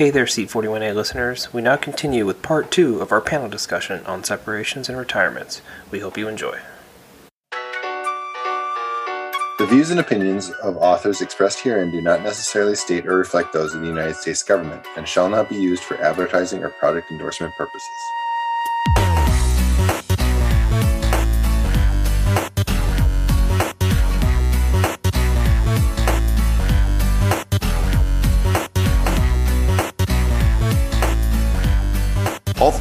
Hey there, Seat 41A listeners. We now continue with part two of our panel discussion on separations and retirements. We hope you enjoy. The views and opinions of authors expressed herein do not necessarily state or reflect those of the United States government and shall not be used for advertising or product endorsement purposes.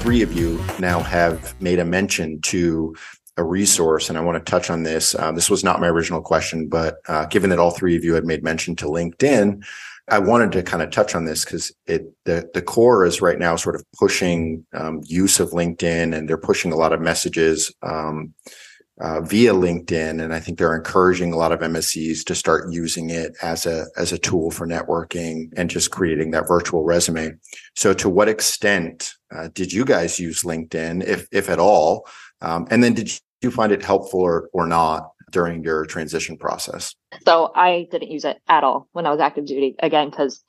Three of you now have made a mention to a resource, and I want to touch on this. Uh, this was not my original question, but uh, given that all three of you had made mention to LinkedIn, I wanted to kind of touch on this because it the the Corps is right now sort of pushing um, use of LinkedIn, and they're pushing a lot of messages um, uh, via LinkedIn, and I think they're encouraging a lot of MSCs to start using it as a as a tool for networking and just creating that virtual resume. So, to what extent uh, did you guys use LinkedIn, if if at all? Um, and then did you find it helpful or, or not during your transition process? So I didn't use it at all when I was active duty again because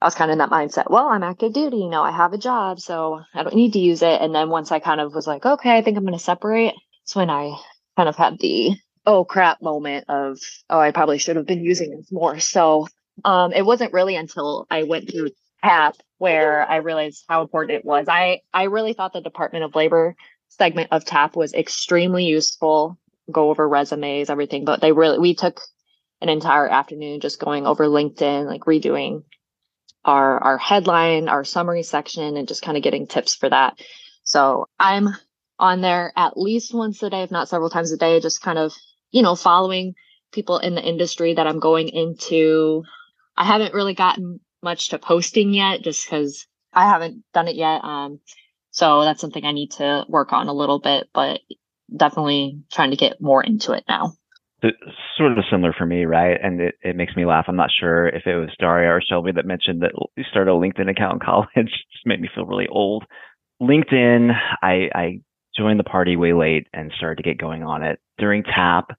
I was kind of in that mindset. Well, I'm active duty, you know, I have a job, so I don't need to use it. And then once I kind of was like, okay, I think I'm going to separate. It's when I kind of had the oh crap moment of oh, I probably should have been using this more. So um, it wasn't really until I went through TAP where I realized how important it was. I I really thought the Department of Labor segment of TAP was extremely useful. Go over resumes, everything, but they really we took an entire afternoon just going over LinkedIn, like redoing our our headline, our summary section, and just kind of getting tips for that. So I'm on there at least once a day, if not several times a day, just kind of, you know, following people in the industry that I'm going into. I haven't really gotten much to posting yet just because I haven't done it yet. Um, so that's something I need to work on a little bit, but definitely trying to get more into it now. It's sort of similar for me, right? And it, it makes me laugh. I'm not sure if it was Daria or Shelby that mentioned that you started a LinkedIn account in college. it just made me feel really old. LinkedIn, I, I joined the party way late and started to get going on it. During TAP,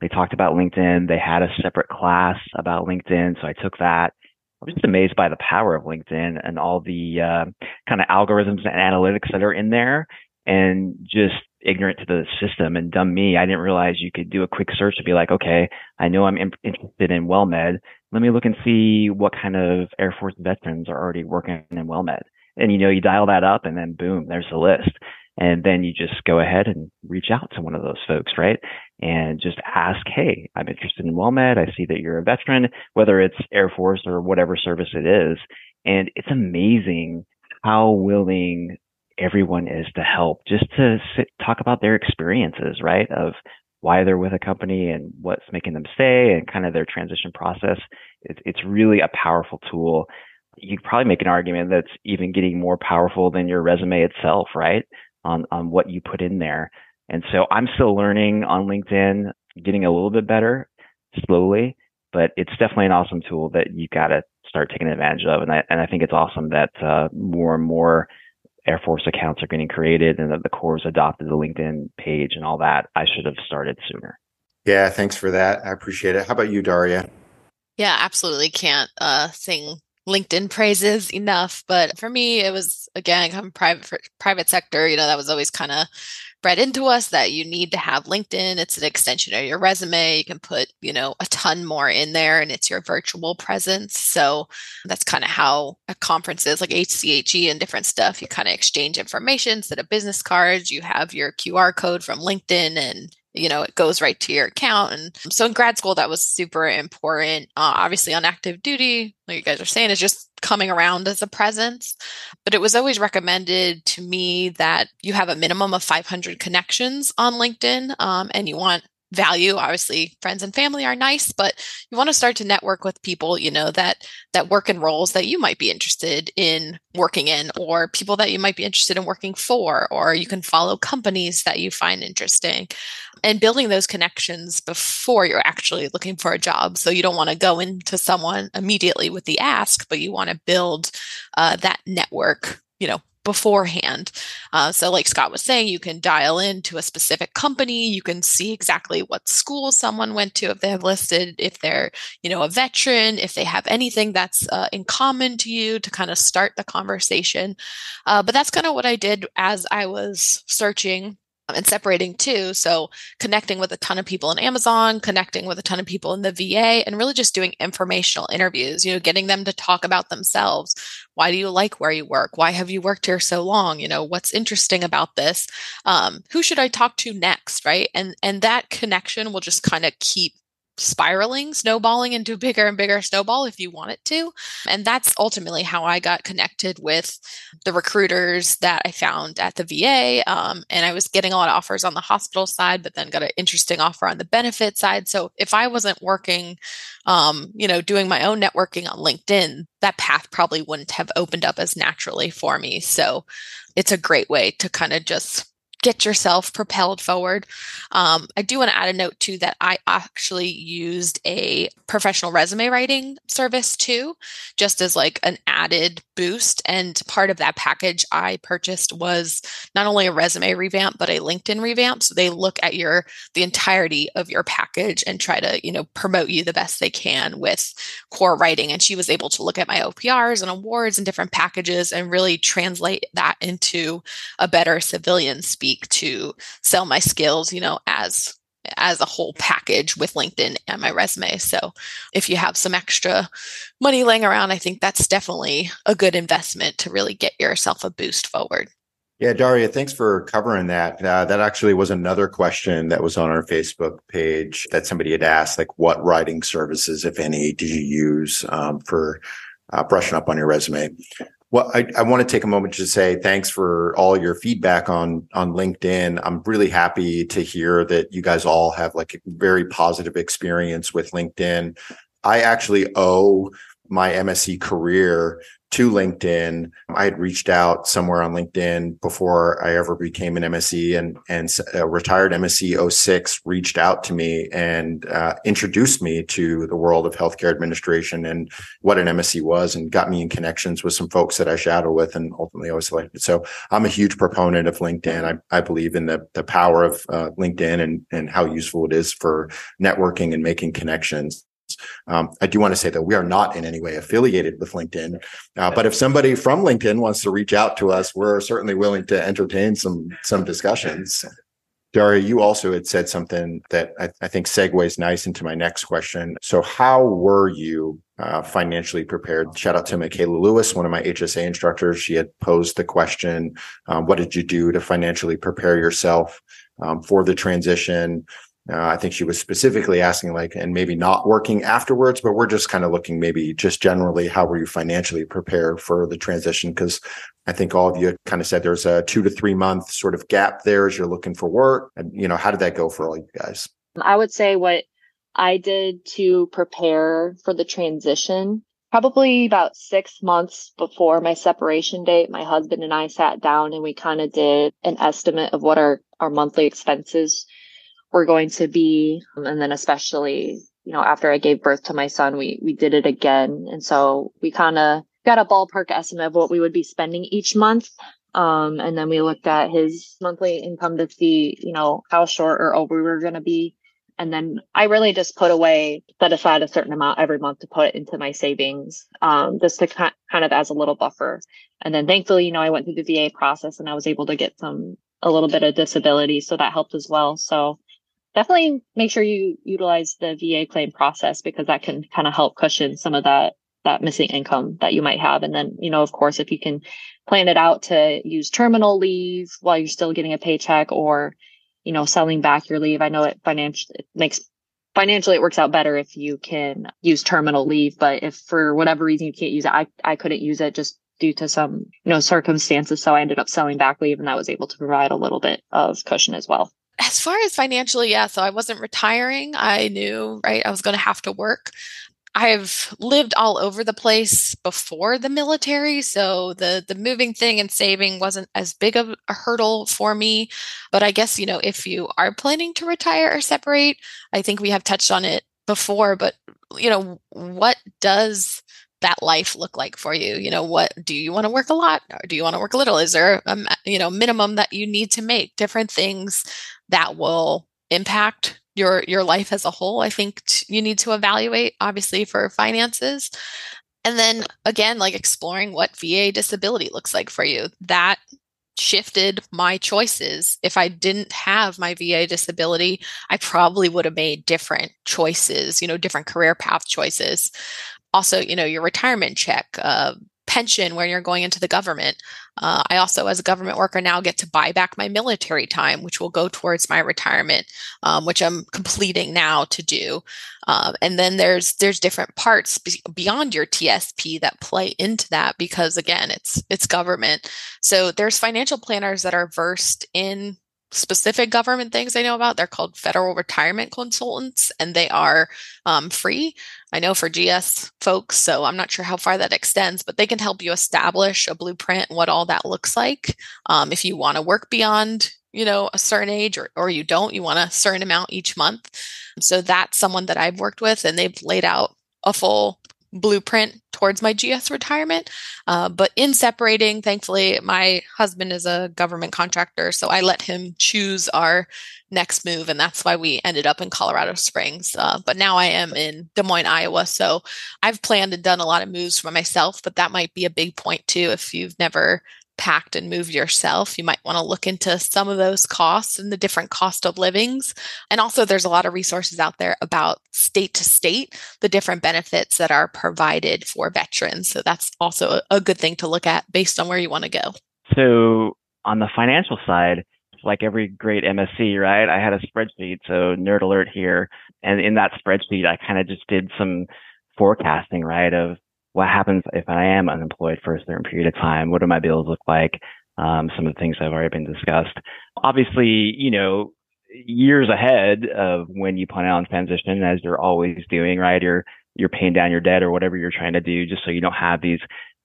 they talked about LinkedIn. They had a separate class about LinkedIn. So I took that. I was just amazed by the power of LinkedIn and all the uh, kind of algorithms and analytics that are in there, and just ignorant to the system and dumb me. I didn't realize you could do a quick search to be like, okay, I know I'm interested in WellMed. Let me look and see what kind of Air Force veterans are already working in WellMed. And you know, you dial that up, and then boom, there's the list. And then you just go ahead and reach out to one of those folks, right? And just ask, Hey, I'm interested in WellMed. I see that you're a veteran, whether it's Air Force or whatever service it is. And it's amazing how willing everyone is to help just to sit, talk about their experiences, right? Of why they're with a company and what's making them stay and kind of their transition process. It's, it's really a powerful tool. You probably make an argument that's even getting more powerful than your resume itself, right? On on what you put in there. And so I'm still learning on LinkedIn, getting a little bit better slowly, but it's definitely an awesome tool that you've got to start taking advantage of. And I and I think it's awesome that uh, more and more Air Force accounts are getting created and that the Corps adopted the LinkedIn page and all that. I should have started sooner. Yeah, thanks for that. I appreciate it. How about you, Daria? Yeah, absolutely can't uh, sing LinkedIn praises enough. But for me, it was again, I'm private private sector. You know, that was always kind of bred into us that you need to have LinkedIn. It's an extension of your resume. You can put, you know, a ton more in there and it's your virtual presence. So that's kind of how conferences like ACHE and different stuff, you kind of exchange information instead of business cards. You have your QR code from LinkedIn and you know it goes right to your account. And so in grad school that was super important. Uh, obviously on active duty like you guys are saying is just coming around as a presence. But it was always recommended to me that you have a minimum of 500 connections on linkedin um, and you want value. Obviously friends and family are nice but you want to start to network with people you know that that work in roles that you might be interested in working in or people that you might be interested in working for or you can follow companies that you find interesting. And building those connections before you're actually looking for a job. So you don't want to go into someone immediately with the ask but you want to build uh, that network you know beforehand. Uh, so, like Scott was saying, you can dial into a specific company. You can see exactly what school someone went to if they have listed, if they're, you know, a veteran, if they have anything that's uh, in common to you to kind of start the conversation. Uh, but that's kind of what I did as I was searching and separating too. So connecting with a ton of people in Amazon, connecting with a ton of people in the VA, and really just doing informational interviews, you know, getting them to talk about themselves. Why do you like where you work? Why have you worked here so long? You know, what's interesting about this? Um, who should I talk to next? Right. And and that connection will just kind of keep spiraling, snowballing into a bigger and bigger snowball if you want it to. And that's ultimately how I got connected with the recruiters that I found at the VA. Um, and I was getting a lot of offers on the hospital side, but then got an interesting offer on the benefit side. So if I wasn't working, um, you know, doing my own networking on LinkedIn, that path probably wouldn't have opened up as naturally for me. So it's a great way to kind of just get yourself propelled forward. Um, I do want to add a note too that I actually used a professional resume writing service too, just as like an added boost. And part of that package I purchased was not only a resume revamp, but a LinkedIn revamp. So they look at your the entirety of your package and try to, you know, promote you the best they can with core writing. And she was able to look at my OPRs and awards and different packages and really translate that into a better civilian speak to sell my skills, you know, as as a whole package with LinkedIn and my resume. So if you have some extra money laying around, I think that's definitely a good investment to really get yourself a boost forward. Yeah, Daria, thanks for covering that. Uh, that actually was another question that was on our Facebook page that somebody had asked, like, what writing services, if any, did you use um, for uh, brushing up on your resume? Well, I, I want to take a moment to say thanks for all your feedback on on LinkedIn. I'm really happy to hear that you guys all have like a very positive experience with LinkedIn. I actually owe my MSC career to LinkedIn. I had reached out somewhere on LinkedIn before I ever became an MSC and, and a retired MSC 06 reached out to me and uh, introduced me to the world of healthcare administration and what an MSC was and got me in connections with some folks that I shadow with and ultimately I was selected. So I'm a huge proponent of LinkedIn. I, I believe in the, the power of uh, LinkedIn and, and how useful it is for networking and making connections. Um, I do want to say that we are not in any way affiliated with LinkedIn, uh, but if somebody from LinkedIn wants to reach out to us, we're certainly willing to entertain some some discussions. Daria, you also had said something that I, I think segues nice into my next question. So, how were you uh, financially prepared? Shout out to Michaela Lewis, one of my HSA instructors. She had posed the question, um, "What did you do to financially prepare yourself um, for the transition?" Uh, I think she was specifically asking, like, and maybe not working afterwards, but we're just kind of looking maybe just generally, how were you financially prepared for the transition? Because I think all of you kind of said there's a two to three month sort of gap there as you're looking for work. And, you know, how did that go for all you guys? I would say what I did to prepare for the transition probably about six months before my separation date, my husband and I sat down and we kind of did an estimate of what our, our monthly expenses were going to be. And then especially, you know, after I gave birth to my son, we, we did it again. And so we kind of got a ballpark estimate of what we would be spending each month. Um, and then we looked at his monthly income to see, you know, how short or over we were going to be. And then I really just put away, set aside a certain amount every month to put into my savings, um, just to kind of as a little buffer. And then thankfully, you know, I went through the VA process and I was able to get some, a little bit of disability. So that helped as well. So definitely make sure you utilize the VA claim process because that can kind of help cushion some of that that missing income that you might have. And then, you know, of course, if you can plan it out to use terminal leave while you're still getting a paycheck or, you know, selling back your leave. I know it financially it makes financially it works out better if you can use terminal leave, but if for whatever reason you can't use it, I, I couldn't use it just due to some, you know, circumstances. So I ended up selling back leave and that was able to provide a little bit of cushion as well as far as financially, yeah. So I wasn't retiring. I knew, right, I was going to have to work. I've lived all over the place before the military, so the the moving thing and saving wasn't as big of a hurdle for me. But I guess you know if you are planning to retire or separate, I think we have touched on it before. But you know what does that life look like for you? You know, what do you want to work a lot or do you want to work a little? Is there a you know minimum that you need to make? Different things that will impact your your life as a whole. I think t- you need to evaluate obviously for finances. And then again, like exploring what VA disability looks like for you. That shifted my choices. If I didn't have my VA disability, I probably would have made different choices, you know, different career path choices. Also, you know, your retirement check, uh, pension when you're going into the government. Uh, I also, as a government worker, now get to buy back my military time, which will go towards my retirement, um, which I'm completing now to do. Um, and then there's there's different parts beyond your TSP that play into that because again, it's it's government. So there's financial planners that are versed in specific government things I know about. They're called federal retirement consultants and they are um, free. I know for GS folks, so I'm not sure how far that extends, but they can help you establish a blueprint what all that looks like. Um, if you want to work beyond, you know, a certain age or, or you don't, you want a certain amount each month. So that's someone that I've worked with and they've laid out a full blueprint towards my GS retirement. Uh, but in separating, thankfully, my husband is a government contractor, so I let him choose our next move, and that's why we ended up in Colorado Springs. Uh, but now I am in Des Moines, Iowa, so I've planned and done a lot of moves for myself. But that might be a big point too if you've never packed and moved yourself, you might want to look into some of those costs and the different cost of livings. And also, there's a lot of resources out there about state to state, the different benefits that are provided for veterans. So that's also a good thing to look at based on where you want to go. So, on the financial side, like every great MSC, right? I had a spreadsheet. So, nerd alert here. And in that spreadsheet, I kind of just did some forecasting, right? Of what happens if I am unemployed for a certain period of time? What do my bills look like? Um, some of the things that have already been discussed. Obviously, you know, years ahead of when you plan out on transition, as you're always doing, right? You're you're paying down your debt or whatever you're trying to do, just so you don't have these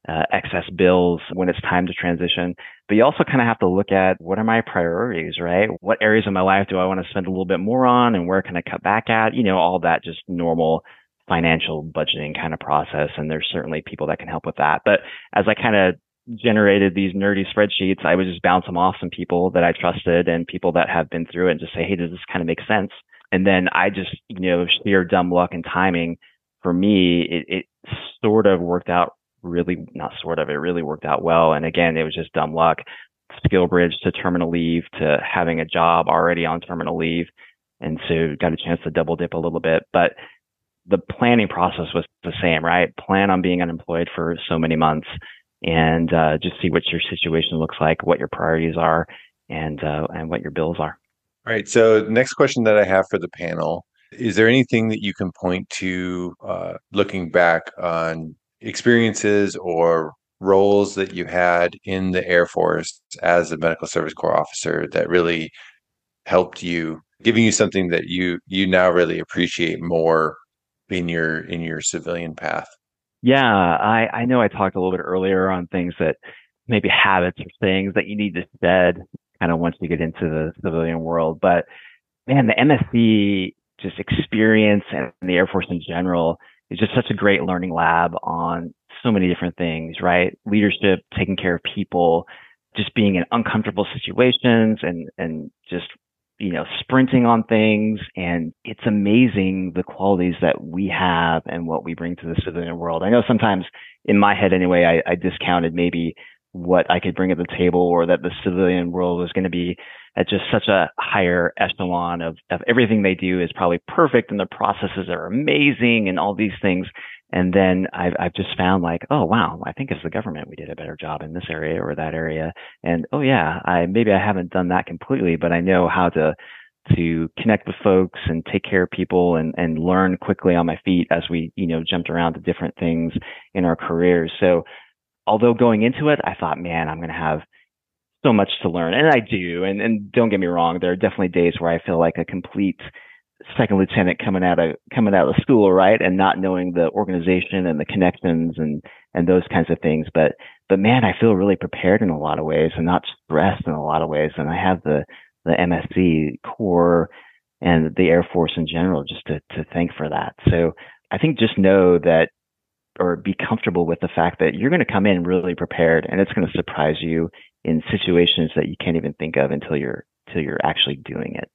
uh, excess bills when it's time to transition. But you also kind of have to look at what are my priorities, right? What areas of my life do I want to spend a little bit more on, and where can I cut back at? You know, all that just normal financial budgeting kind of process. And there's certainly people that can help with that. But as I kind of generated these nerdy spreadsheets, I would just bounce them off some people that I trusted and people that have been through it and just say, Hey, does this kind of make sense? And then I just, you know, sheer dumb luck and timing for me, it, it sort of worked out really, not sort of, it really worked out well. And again, it was just dumb luck. SkillBridge to terminal leave to having a job already on terminal leave. And so got a chance to double dip a little bit. But the planning process was the same, right? Plan on being unemployed for so many months and uh, just see what your situation looks like, what your priorities are, and uh, and what your bills are. All right. So next question that I have for the panel is there anything that you can point to uh, looking back on experiences or roles that you had in the Air Force as a medical service corps officer that really helped you, giving you something that you you now really appreciate more in your in your civilian path? Yeah, I I know I talked a little bit earlier on things that maybe habits or things that you need to shed kind of once you get into the civilian world. But man, the MSC just experience and the Air Force in general is just such a great learning lab on so many different things, right? Leadership, taking care of people, just being in uncomfortable situations and and just you know, sprinting on things. And it's amazing the qualities that we have and what we bring to the civilian world. I know sometimes in my head anyway, I, I discounted maybe what I could bring at the table or that the civilian world was going to be at just such a higher echelon of, of everything they do is probably perfect and the processes are amazing and all these things. And then I've, I've just found like, oh wow, I think as the government we did a better job in this area or that area. And oh yeah, I maybe I haven't done that completely, but I know how to to connect with folks and take care of people and, and learn quickly on my feet as we, you know, jumped around to different things in our careers. So although going into it, I thought, man, I'm going to have so much to learn. And I do. And, and don't get me wrong. There are definitely days where I feel like a complete second lieutenant coming out of coming out of school, right, and not knowing the organization and the connections and and those kinds of things. But but man, I feel really prepared in a lot of ways and not stressed in a lot of ways. And I have the the MSC Corps and the Air Force in general just to to thank for that. So I think just know that or be comfortable with the fact that you're going to come in really prepared and it's going to surprise you in situations that you can't even think of until you're until you're actually doing it.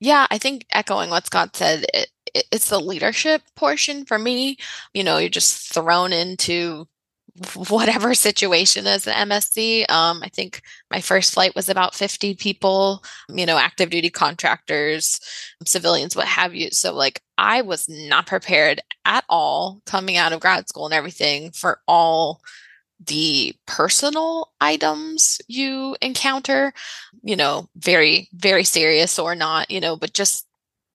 Yeah, I think echoing what Scott said, it, it, it's the leadership portion for me. You know, you're just thrown into whatever situation as an MSC. Um, I think my first flight was about 50 people, you know, active duty contractors, civilians, what have you. So, like, I was not prepared at all coming out of grad school and everything for all the personal items you encounter, you know, very, very serious or not, you know, but just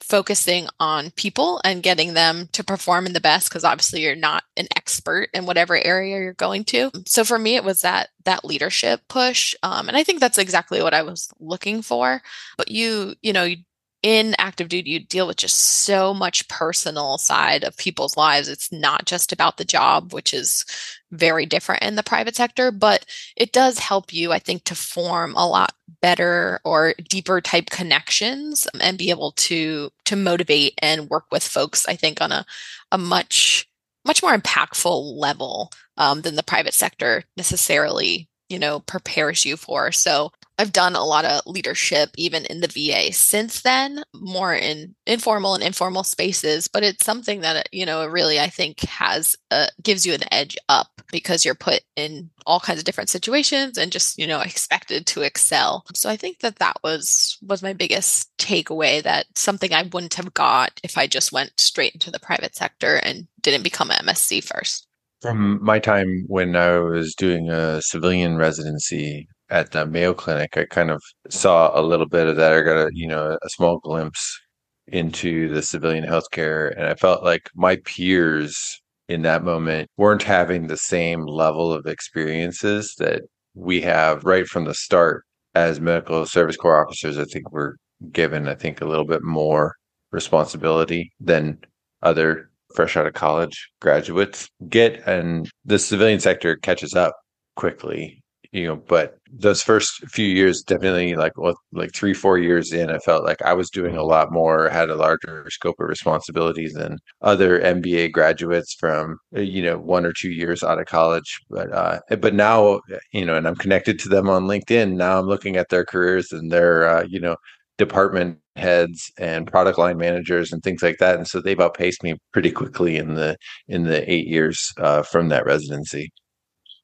focusing on people and getting them to perform in the best because obviously you're not an expert in whatever area you're going to. So for me it was that that leadership push um, and i think that's exactly what i was looking for. But you you know you in active duty you deal with just so much personal side of people's lives. It's not just about the job which is very different in the private sector but it does help you i think to form a lot better or deeper type connections and be able to to motivate and work with folks i think on a a much much more impactful level um, than the private sector necessarily you know prepares you for. So I've done a lot of leadership even in the VA since then, more in informal and informal spaces, but it's something that you know really I think has uh, gives you an edge up because you're put in all kinds of different situations and just you know expected to excel. So I think that that was was my biggest takeaway that something I wouldn't have got if I just went straight into the private sector and didn't become an MSC first. From my time when I was doing a civilian residency, at the Mayo Clinic, I kind of saw a little bit of that. I got a you know a small glimpse into the civilian healthcare, and I felt like my peers in that moment weren't having the same level of experiences that we have right from the start as medical service corps officers. I think we're given, I think, a little bit more responsibility than other fresh out of college graduates get, and the civilian sector catches up quickly you know but those first few years definitely like well, like three four years in i felt like i was doing a lot more had a larger scope of responsibilities than other mba graduates from uh, you know one or two years out of college. But uh but now you know and i'm connected to them on linkedin. Now i'm looking at their careers and their uh, you know department heads and product line managers and things like that. And so they've outpaced me pretty quickly in the in the eight years uh, from that residency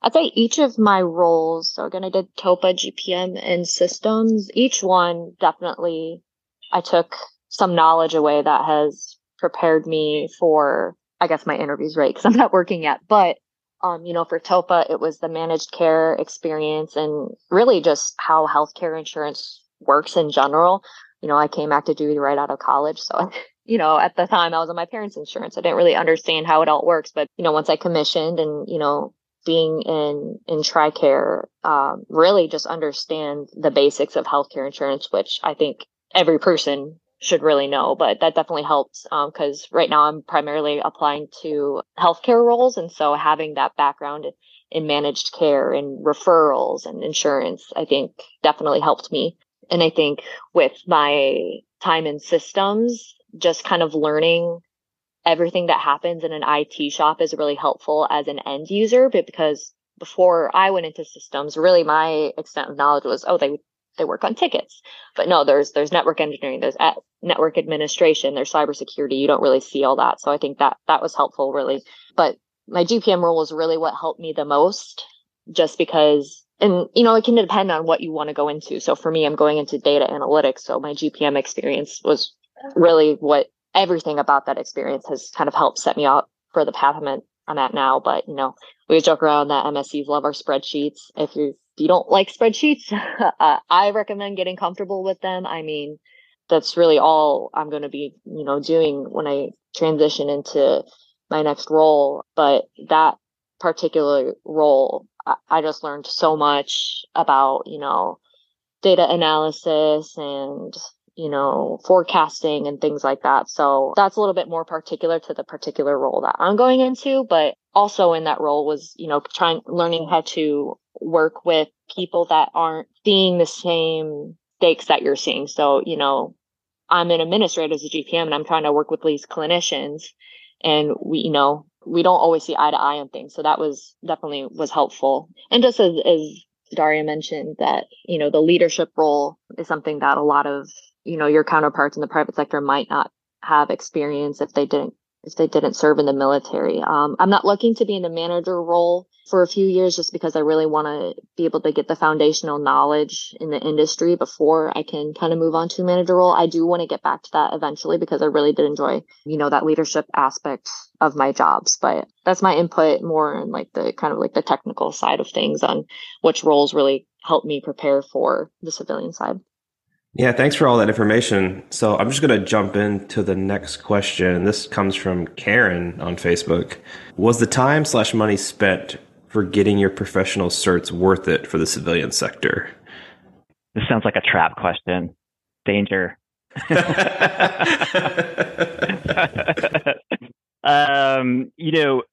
I'd say each of my roles, so again, I did TOPA, GPM, and systems. Each one definitely, I took some knowledge away that has prepared me for, I guess, my interviews, right? Because I'm not working yet. But, um, you know, for TOPA, it was the managed care experience and really just how healthcare insurance works in general. You know, I came active duty right out of college. So, you know, at the time I was on my parents' insurance. I didn't really understand how it all works. But, you know, once I commissioned and, you know, being in in TRICARE um, really just understand the basics of healthcare insurance, which I think every person should really know. But that definitely helps because um, right now I'm primarily applying to healthcare roles, and so having that background in managed care and referrals and insurance, I think definitely helped me. And I think with my time in systems, just kind of learning everything that happens in an IT shop is really helpful as an end user, but because before I went into systems, really my extent of knowledge was, oh, they they work on tickets. But no, there's there's network engineering, there's network administration, there's cybersecurity. You don't really see all that. So I think that that was helpful, really. But my GPM role was really what helped me the most, just because. And you know, it can depend on what you want to go into. So for me, I'm going into data analytics. So my GPM experience was really what everything about that experience has kind of helped set me up for the path I'm at, I'm at now. But you know, we joke around that MSCs love our spreadsheets. If you if you don't like spreadsheets, uh, I recommend getting comfortable with them. I mean, that's really all I'm going to be you know doing when I transition into my next role. But that particular role, I, I just learned so much about you know data analysis and you know, forecasting and things like that. So that's a little bit more particular to the particular role that I'm going into, but also in that role was, you know, trying, learning how to work with people that aren't seeing the same stakes that you're seeing. So, you know, I'm an administrator as a GPM and I'm trying to work with these clinicians and we, you know, we don't always see eye to eye on things. So that was definitely was helpful. And just as, as Daria mentioned that, you know, the leadership role is something that a lot of, you know, your counterparts in the private sector might not have experience if they didn't if they didn't serve in the military. Um, I'm not looking to be in a manager role for a few years just because I really want to be able to get the foundational knowledge in the industry before I can kind of move on to a manager role. I do want to get back to that eventually because I really did enjoy, you know, that leadership aspect of my jobs. But that's my input more in like the kind of like the technical side of things on which roles really help me prepare for the civilian side. Yeah, thanks for all that information. So I'm just going to jump into the next question. This comes from Karen on Facebook. Was the time slash money spent for getting your professional certs worth it for the civilian sector? This sounds like a trap question. Danger. um, you know,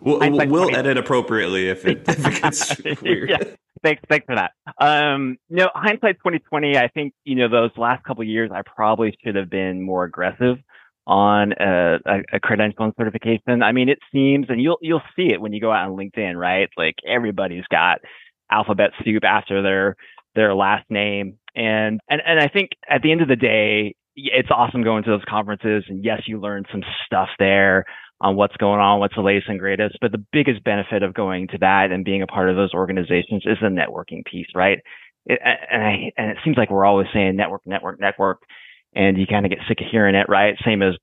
we'll, we'll edit appropriately if it, if it gets weird. Thanks, thanks for that. Um, you know, hindsight 2020, I think, you know, those last couple years, I probably should have been more aggressive on a, a, a credential and certification. I mean, it seems, and you'll, you'll see it when you go out on LinkedIn, right? Like everybody's got alphabet soup after their, their last name. And, and, and I think at the end of the day, it's awesome going to those conferences and yes, you learn some stuff there on what's going on, what's the latest and greatest. But the biggest benefit of going to that and being a part of those organizations is the networking piece, right? It, and, I, and it seems like we're always saying network, network, network, and you kind of get sick of hearing it, right? Same as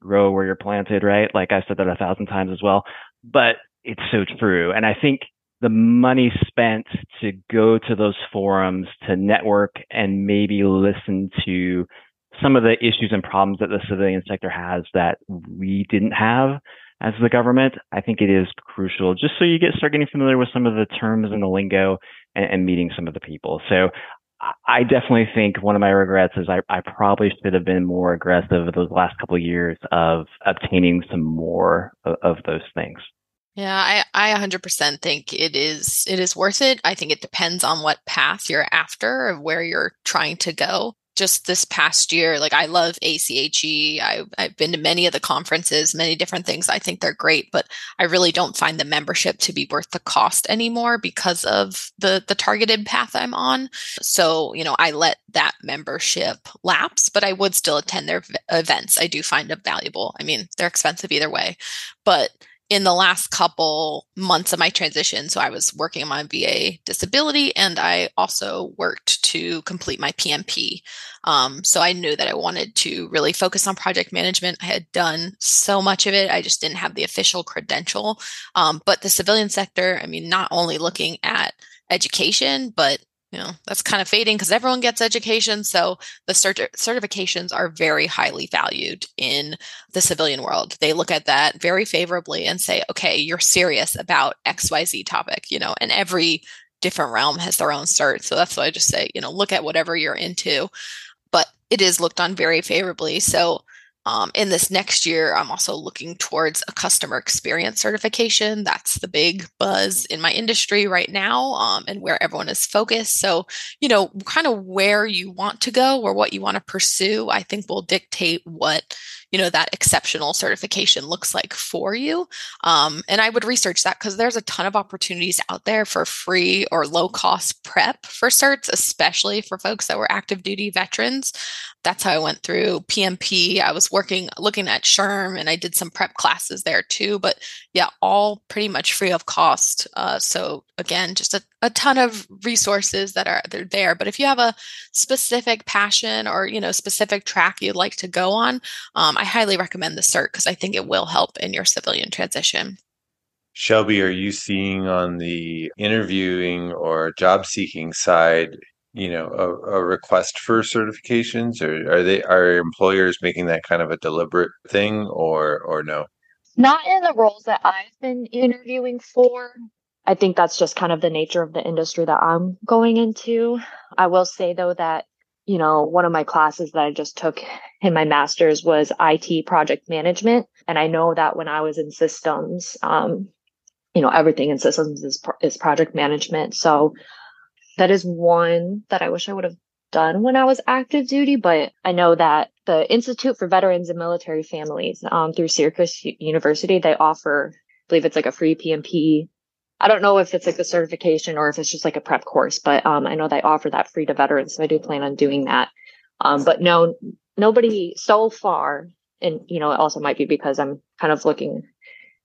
grow where you're planted, right? Like I said that a thousand times as well, but it's so true. And I think the money spent to go to those forums to network and maybe listen to some of the issues and problems that the civilian sector has that we didn't have as the government, I think it is crucial just so you get start getting familiar with some of the terms and the lingo and, and meeting some of the people. So I definitely think one of my regrets is I, I probably should have been more aggressive those last couple of years of obtaining some more of, of those things. Yeah, I, I 100% think it is it is worth it. I think it depends on what path you're after, where you're trying to go just this past year, like I love ACHE. I, I've been to many of the conferences, many different things. I think they're great, but I really don't find the membership to be worth the cost anymore because of the the targeted path I'm on. So, you know, I let that membership lapse, but I would still attend their events. I do find them valuable. I mean, they're expensive either way, but in the last couple months of my transition. So I was working on my VA disability and I also worked to complete my PMP. Um, so I knew that I wanted to really focus on project management. I had done so much of it, I just didn't have the official credential. Um, but the civilian sector, I mean, not only looking at education, but you know that's kind of fading because everyone gets education so the cert- certifications are very highly valued in the civilian world. They look at that very favorably and say okay you're serious about xyz topic you know and every different realm has their own cert so that's why i just say you know look at whatever you're into but it is looked on very favorably. So um, in this next year, I'm also looking towards a customer experience certification. That's the big buzz in my industry right now um, and where everyone is focused. So, you know, kind of where you want to go or what you want to pursue, I think will dictate what you know that exceptional certification looks like for you um, and i would research that because there's a ton of opportunities out there for free or low cost prep for certs especially for folks that were active duty veterans that's how i went through pmp i was working looking at SHRM and i did some prep classes there too but yeah all pretty much free of cost uh, so again just a, a ton of resources that are they're there but if you have a specific passion or you know specific track you'd like to go on um, I highly recommend the CERT because I think it will help in your civilian transition. Shelby, are you seeing on the interviewing or job seeking side, you know, a, a, request for certifications, or are they are employers making that kind of a deliberate thing, or or no? Not in the roles that I've been interviewing for. I think that's just kind of the nature of the industry that I'm going into. I will say though that you know, one of my classes that I just took in my master's was IT project management. And I know that when I was in systems, um, you know, everything in systems is, is project management. So that is one that I wish I would have done when I was active duty, but I know that the Institute for Veterans and Military Families um, through Syracuse University. They offer, I believe it's like a free PMP. I don't know if it's like a certification or if it's just like a prep course, but um, I know they offer that free to veterans. So I do plan on doing that. Um, but no, nobody so far, and you know, it also might be because I'm kind of looking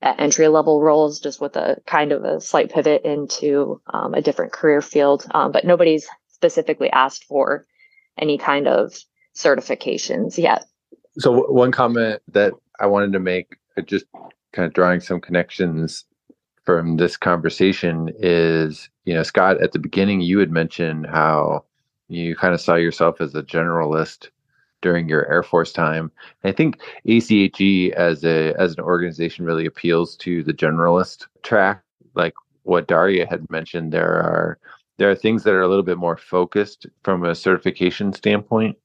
entry level roles just with a kind of a slight pivot into um, a different career field. Um, but nobody's specifically asked for any kind of certifications yet. So one comment that I wanted to make, uh, just kind of drawing some connections from this conversation is, you know, Scott, at the beginning, you had mentioned how you kind of saw yourself as a generalist during your Air Force time. I think ACHE as a as an organization really appeals to the generalist track, like what Daria had mentioned. There are there are things that are a little bit more focused from a certification standpoint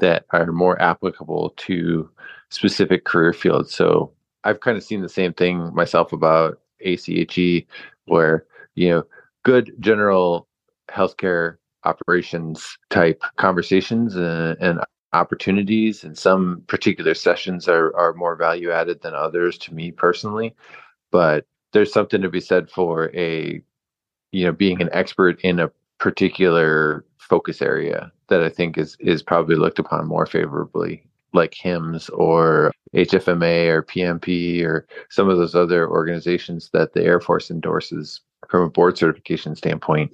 that are more applicable to specific career fields. So I've kind of seen the same thing myself about ACHE, where you know good general healthcare operations type conversations uh, and, and opportunities and some particular sessions are, are more value added than others to me personally but there's something to be said for a you know being an expert in a particular focus area that i think is is probably looked upon more favorably like HIMSS or HFMA or PMP or some of those other organizations that the Air Force endorses from a board certification standpoint.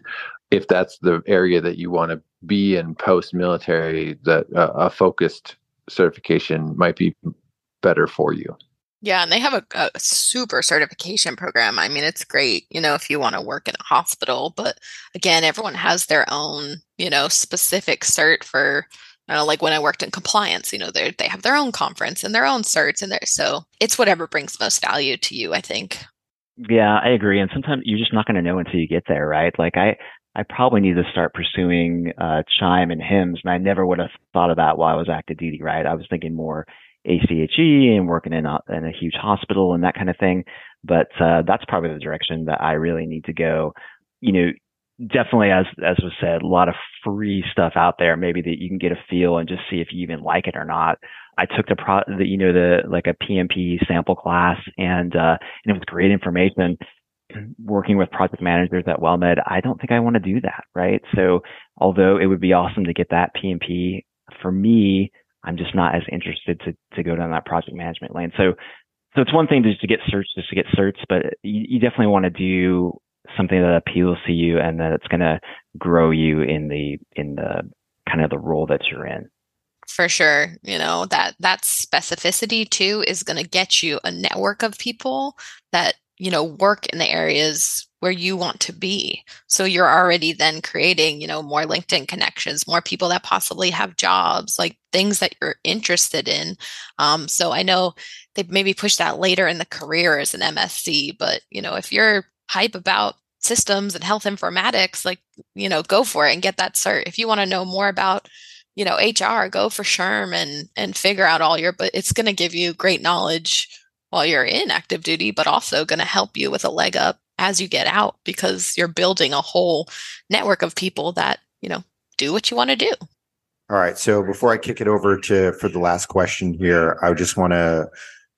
If that's the area that you want to be in post military, that uh, a focused certification might be better for you. Yeah, and they have a, a, super certification program. I mean, it's great, you know, if you want to work in a hospital. But again, everyone has their own, you know, specific cert for I know, like when I worked in compliance, you know, they they have their own conference and their own certs and there. So it's whatever brings most value to you, I think. Yeah, I agree. And sometimes you're just not going to know until you get there, right? Like I, I probably need to start pursuing uh, CHIME and HIMSS. and I never would have thought of that while I was active duty, right? I was thinking more ACHE and working in a, in a huge hospital and that kind of thing. But uh, that's probably the direction that I really need to go. You know, definitely, as as was said, a lot of free stuff out there. Maybe that you can get a feel and just see if you even like it or not. I took the pro, the, you know, the like a PMP sample class, and uh, and it was great information. Working with project managers at WellMed, I don't think I want to do that, right? So, although it would be awesome to get that PMP, for me, I'm just not as interested to to go down that project management lane. So, so it's one thing just to get certs, just to get certs, but you, you definitely want to do something that appeals to you and that it's going to grow you in the in the kind of the role that you're in for sure you know that that specificity too is going to get you a network of people that you know work in the areas where you want to be so you're already then creating you know more linkedin connections more people that possibly have jobs like things that you're interested in um, so i know they maybe push that later in the career as an msc but you know if you're hype about systems and health informatics, like, you know, go for it and get that cert. If you want to know more about, you know, HR, go for SHRM and and figure out all your but it's going to give you great knowledge while you're in active duty, but also going to help you with a leg up as you get out because you're building a whole network of people that, you know, do what you want to do. All right. So before I kick it over to for the last question here, I just want to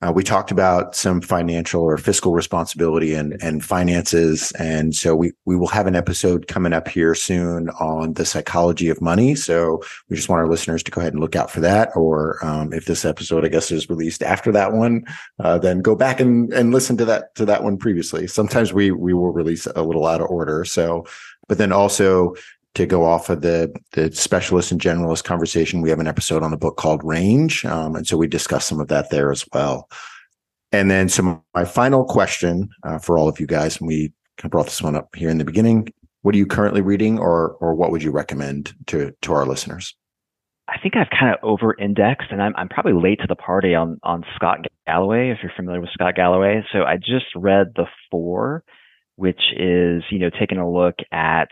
uh, we talked about some financial or fiscal responsibility and, and finances. And so we, we will have an episode coming up here soon on the psychology of money. So we just want our listeners to go ahead and look out for that. Or um, if this episode, I guess, is released after that one, uh, then go back and, and listen to that to that one previously. Sometimes we we will release a little out of order. So, but then also to go off of the the specialist and generalist conversation, we have an episode on the book called Range, um, and so we discuss some of that there as well. And then so my final question uh, for all of you guys, and we brought this one up here in the beginning. What are you currently reading, or or what would you recommend to to our listeners? I think I've kind of over indexed and I'm, I'm probably late to the party on, on Scott Galloway, if you're familiar with Scott Galloway. So I just read The Four, which is, you know, taking a look at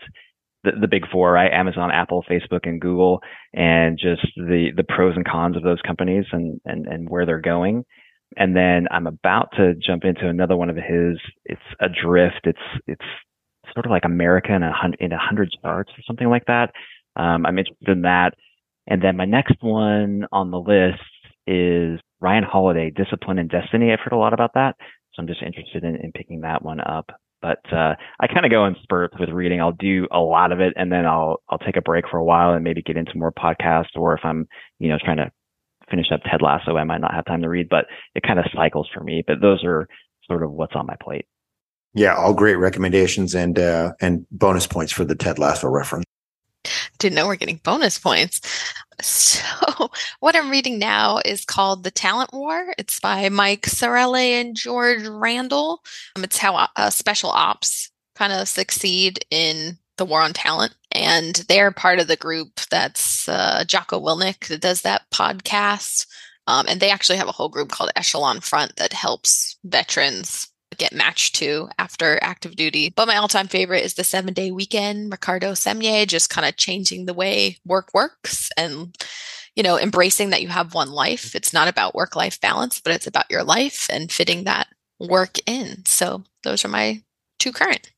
the, the big four, right? Amazon, Apple, Facebook, and Google, and just the the pros and cons of those companies and and and where they're going. And then I'm about to jump into another one of his. It's Adrift. It's it's sort of like America in a hundred in a hundred charts or something like that. Um, I'm interested in that. And then my next one on the list is Ryan Holiday, Discipline and Destiny. I've heard a lot about that. So I'm just interested in, in picking that one up. But uh, I kind of go in spurts with reading. I'll do a lot of it, and then I'll I'll take a break for a while and maybe get into more podcasts. Or if I'm you know trying to finish up Ted Lasso, I might not have time to read. But it kind of cycles for me. But those are sort of what's on my plate. Yeah, all great recommendations and uh, and bonus points for the Ted Lasso reference. Didn't know we're getting bonus points. So, what I'm reading now is called The Talent War. It's by Mike Sarraille and George Randle. Um, it's how uh, special ops kind of succeed in the war on talent. And they're part of the group that's uh, Jocko Willink that does that podcast. Um, and they actually have a whole group called Echelon Front that helps veterans get matched to after active duty. But my all time favorite is the seven day weekend, Ricardo Semler, just kind of changing the way work works and, you know, embracing that you have one life. It's not about work life balance, but it's about your life and fitting that work in. So those are my two current.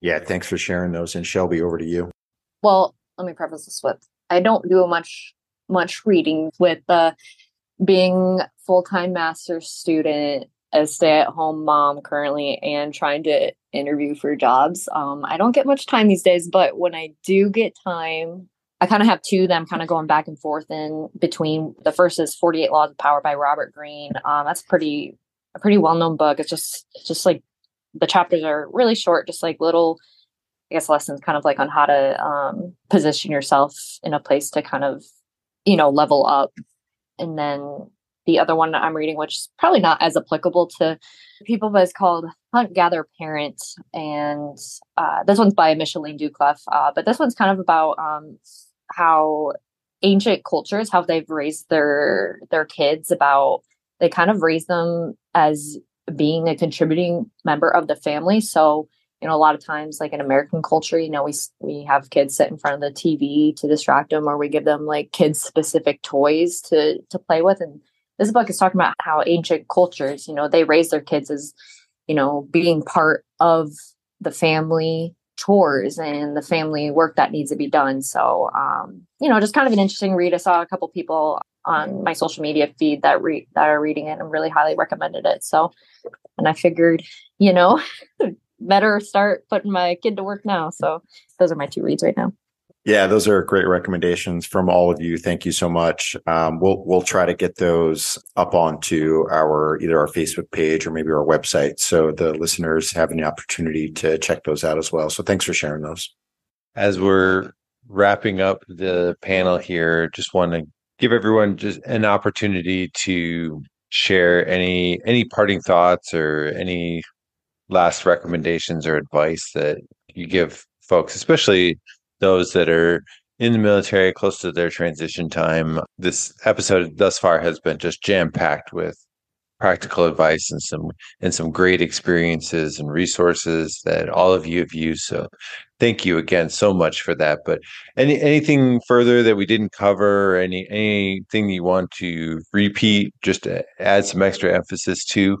Yeah, thanks for sharing those. And Shelby, over to you. Well, let me preface this with I don't do much much reading with uh, being full time master's student a stay at home mom currently and trying to interview for jobs. Um, I don't get much time these days, but when I do get time, I kind of have two that I'm kind of going back and forth in between. The first is 48 Laws of Power by Robert Greene. Um, that's pretty a pretty well known book. It's just it's just like the chapters are really short, just like little, I guess, lessons kind of like on how to um, position yourself in a place to kind of, you know, level up. And then the other one that I'm reading, which is probably not as applicable to people, but it's called Hunt Gather Parent. And uh, this one's by Michaeleen Doucleff. Uh, but this one's kind of about um, how ancient cultures, how they've raised their their kids about they kind of raise them as being a contributing member of the family. So, you know, a lot of times, like in American culture, you know, we we have kids sit in front of the TV to distract them, or we give them like kids specific toys to to play with, and this book is talking about how ancient cultures, you know, they raise their kids as, you know, being part of the family chores and the family work that needs to be done. So, um, you know, just kind of an interesting read. I saw a couple people on my social media feed that read that are reading it and really highly recommended it. So, and I figured, you know, better start putting my kid to work now. So, those are my two reads right now. Yeah, those are great recommendations from all of you. Thank you so much. Um, we'll we'll try to get those up onto our either our Facebook page or maybe our website, so the listeners have an opportunity to check those out as well. So thanks for sharing those. As we're wrapping up the panel here, just want to give everyone just an opportunity to share any any parting thoughts or any last recommendations or advice that you give folks, especially those that are in the military close to their transition time. This episode thus far has been just jam packed with practical advice and some and some great experiences and resources that all of you have used. So thank you again so much for that. But any anything further that we didn't cover, any anything you want to repeat, just to add some extra emphasis to?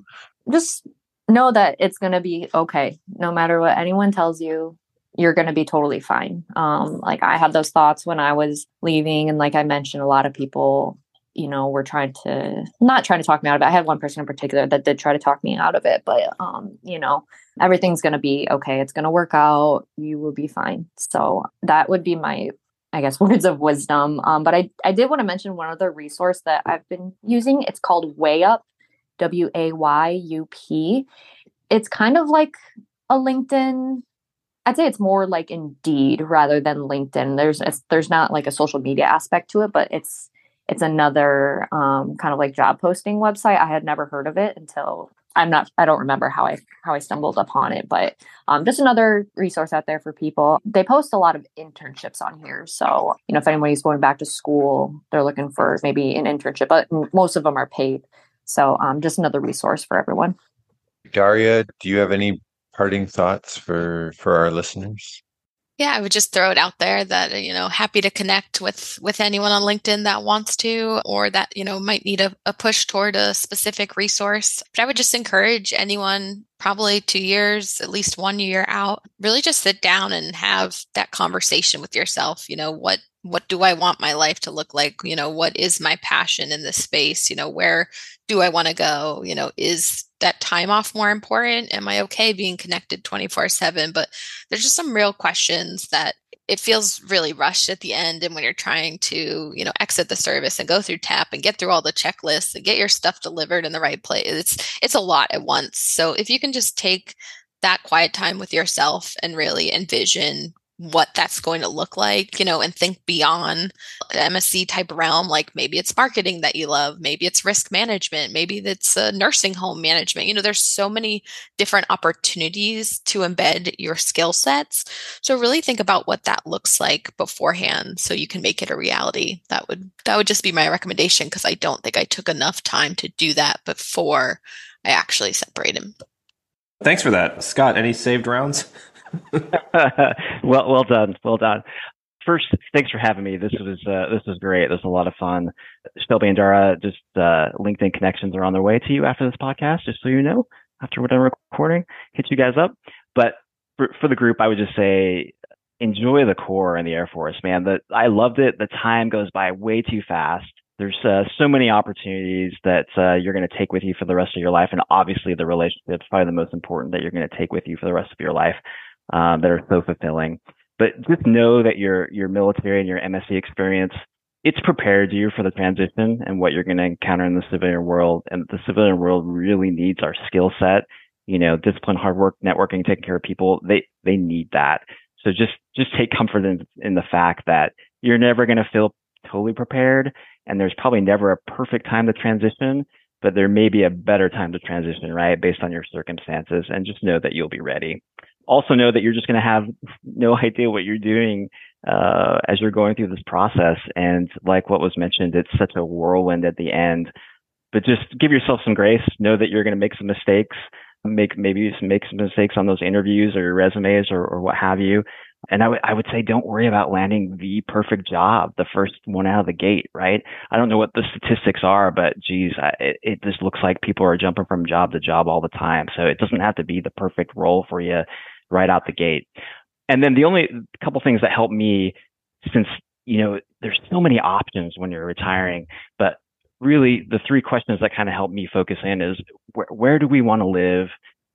Just know that it's gonna be okay. No matter what anyone tells you, you're going to be totally fine. Um, like I had those thoughts when I was leaving, and like I mentioned, a lot of people, you know, were trying to not trying to talk me out of it. I had one person in particular that did try to talk me out of it, but um, you know, everything's going to be okay. It's going to work out. You will be fine. So that would be my, I guess, words of wisdom. Um, but I I did want to mention one other resource that I've been using. It's called WayUp, W A Y U P. It's kind of like a LinkedIn I'd say it's more like Indeed rather than LinkedIn. There's there's not like a social media aspect to it, but it's it's another um, kind of like job posting website. I had never heard of it until I'm not. I don't remember how I how I stumbled upon it, but um, just another resource out there for people. They post a lot of internships on here, so you know if anybody's going back to school, they're looking for maybe an internship, but most of them are paid. So um, just another resource for everyone. Daria, do you have any parting thoughts for for our listeners? Yeah, I would just throw it out there that you know, happy to connect with with anyone on LinkedIn that wants to, or that you know might need a, a push toward a specific resource. But I would just encourage anyone, probably two years, at least one year out, really just sit down and have that conversation with yourself. You know, what what do I want my life to look like? You know, what is my passion in this space? You know, where do I want to go? You know, is that time off more important? Am I okay being connected 24 7? But there's just some real questions that it feels really rushed at the end. And when you're trying to, you know, exit the service and go through TAP and get through all the checklists and get your stuff delivered in the right place, it's it's a lot at once. So if you can just take that quiet time with yourself and really envision what that's going to look like, you know, and think beyond the MSC type realm. Like maybe it's marketing that you love, maybe it's risk management, maybe it's nursing home management. You know, there's so many different opportunities to embed your skill sets. So really think about what that looks like beforehand so you can make it a reality. That would that would just be my recommendation because I don't think I took enough time to do that before I actually separated. Thanks for that. Scott, any saved rounds? well, well done, well done. First, thanks for having me. This was uh, this was great. This was a lot of fun. Shelby and Dara, just uh, LinkedIn connections are on their way to you after this podcast, just so you know. After we're done recording, hit you guys up. But for, for the group, I would just say enjoy the Corps and the Air Force, man. That I loved it. The time goes by way too fast there's uh, so many opportunities that uh, you're going to take with you for the rest of your life, and obviously the relationship is probably the most important that you're going to take with you for the rest of your life um, that are so fulfilling. But just know that your your military and your MSC experience it's prepared you for the transition and what you're going to encounter in the civilian world. And the civilian world really needs our skill set. You know, discipline, hard work, networking, taking care of people. They they need that. So just just take comfort in in the fact that you're never going to feel totally prepared and there's probably never a perfect time to transition, but there may be a better time to transition, right? Based on your circumstances and just know that you'll be ready. Also know that you're just going to have no idea what you're doing uh, as you're going through this process. And like what was mentioned, it's such a whirlwind at the end. But just give yourself some grace. Know that you're going to make some mistakes. Make maybe make some mistakes on those interviews or your resumes or, or what have you. And I, w- I would say don't worry about landing the perfect job, the first one out of the gate, right? I don't know what the statistics are, but geez, I, it, it just looks like people are jumping from job to job all the time. So it doesn't have to be the perfect role for you right out the gate. And then the only couple things that help me since, you know, there's so many options when you're retiring, but really the three questions that kind of help me focus in is where, where do we want to live?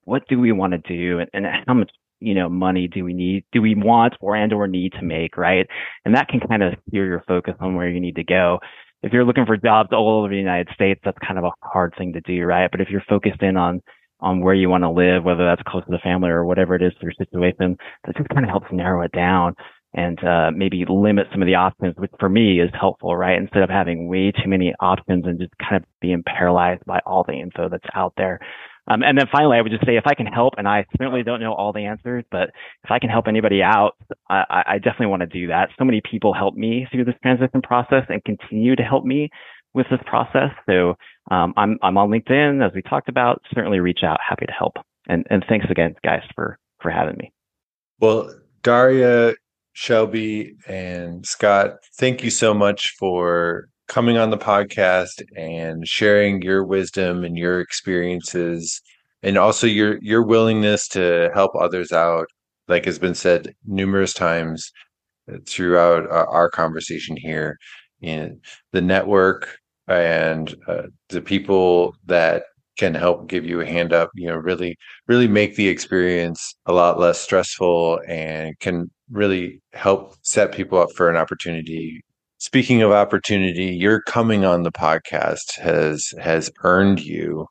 What do we want to do? And, and how much you know money do we need do we want or and or need to make right and that can kind of steer your focus on where you need to go if you're looking for jobs all over the united states that's kind of a hard thing to do right but if you're focused in on on where you want to live whether that's close to the family or whatever it is for your situation that just kind of helps narrow it down and uh, maybe limit some of the options, which for me is helpful, right? Instead of having way too many options and just kind of being paralyzed by all the info that's out there. Um, and then finally, I would just say if I can help, and I certainly don't know all the answers, but if I can help anybody out, I, I definitely want to do that. So many people help me through this transition process and continue to help me with this process. So um, I'm I'm on LinkedIn as we talked about. Certainly reach out. Happy to help. And and thanks again, guys, for for having me. Well, Daria, Shelby, and Scott, thank you so much for coming on the podcast and sharing your wisdom and your experiences and also your your willingness to help others out like has been said numerous times throughout our, conversation here in the network and uh, the people that can help give you a hand up you know really really make the experience a lot less stressful and can really help set people up for an opportunity Speaking of opportunity, your coming on the podcast has has earned you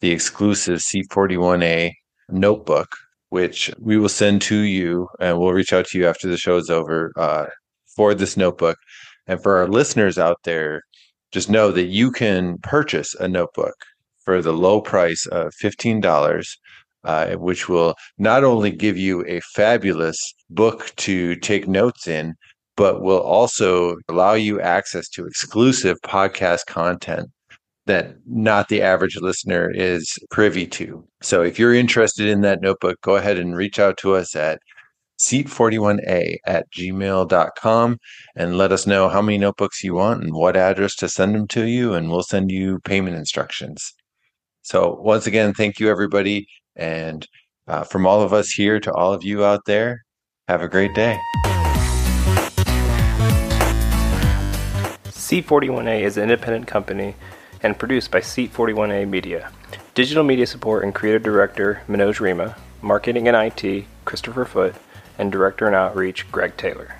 the exclusive Seat41A notebook, which we will send to you, and we'll reach out to you after the show is over uh, for this notebook. And for our listeners out there, just know that you can purchase a notebook for the low price of fifteen dollars. Uh, which will not only give you a fabulous book to take notes in, but will also allow you access to exclusive podcast content that not the average listener is privy to. So if you're interested in that notebook, go ahead and reach out to us at seat41a at gmail.com and let us know how many notebooks you want and what address to send them to you, and we'll send you payment instructions. So, once again, thank you, everybody. And uh, from all of us here to all of you out there, have a great day. Seat41A is an independent company and produced by Seat41A Media. Digital media support and creative director Manoj Rima, marketing and IT Christopher Foote, and director and outreach Greg Taylor.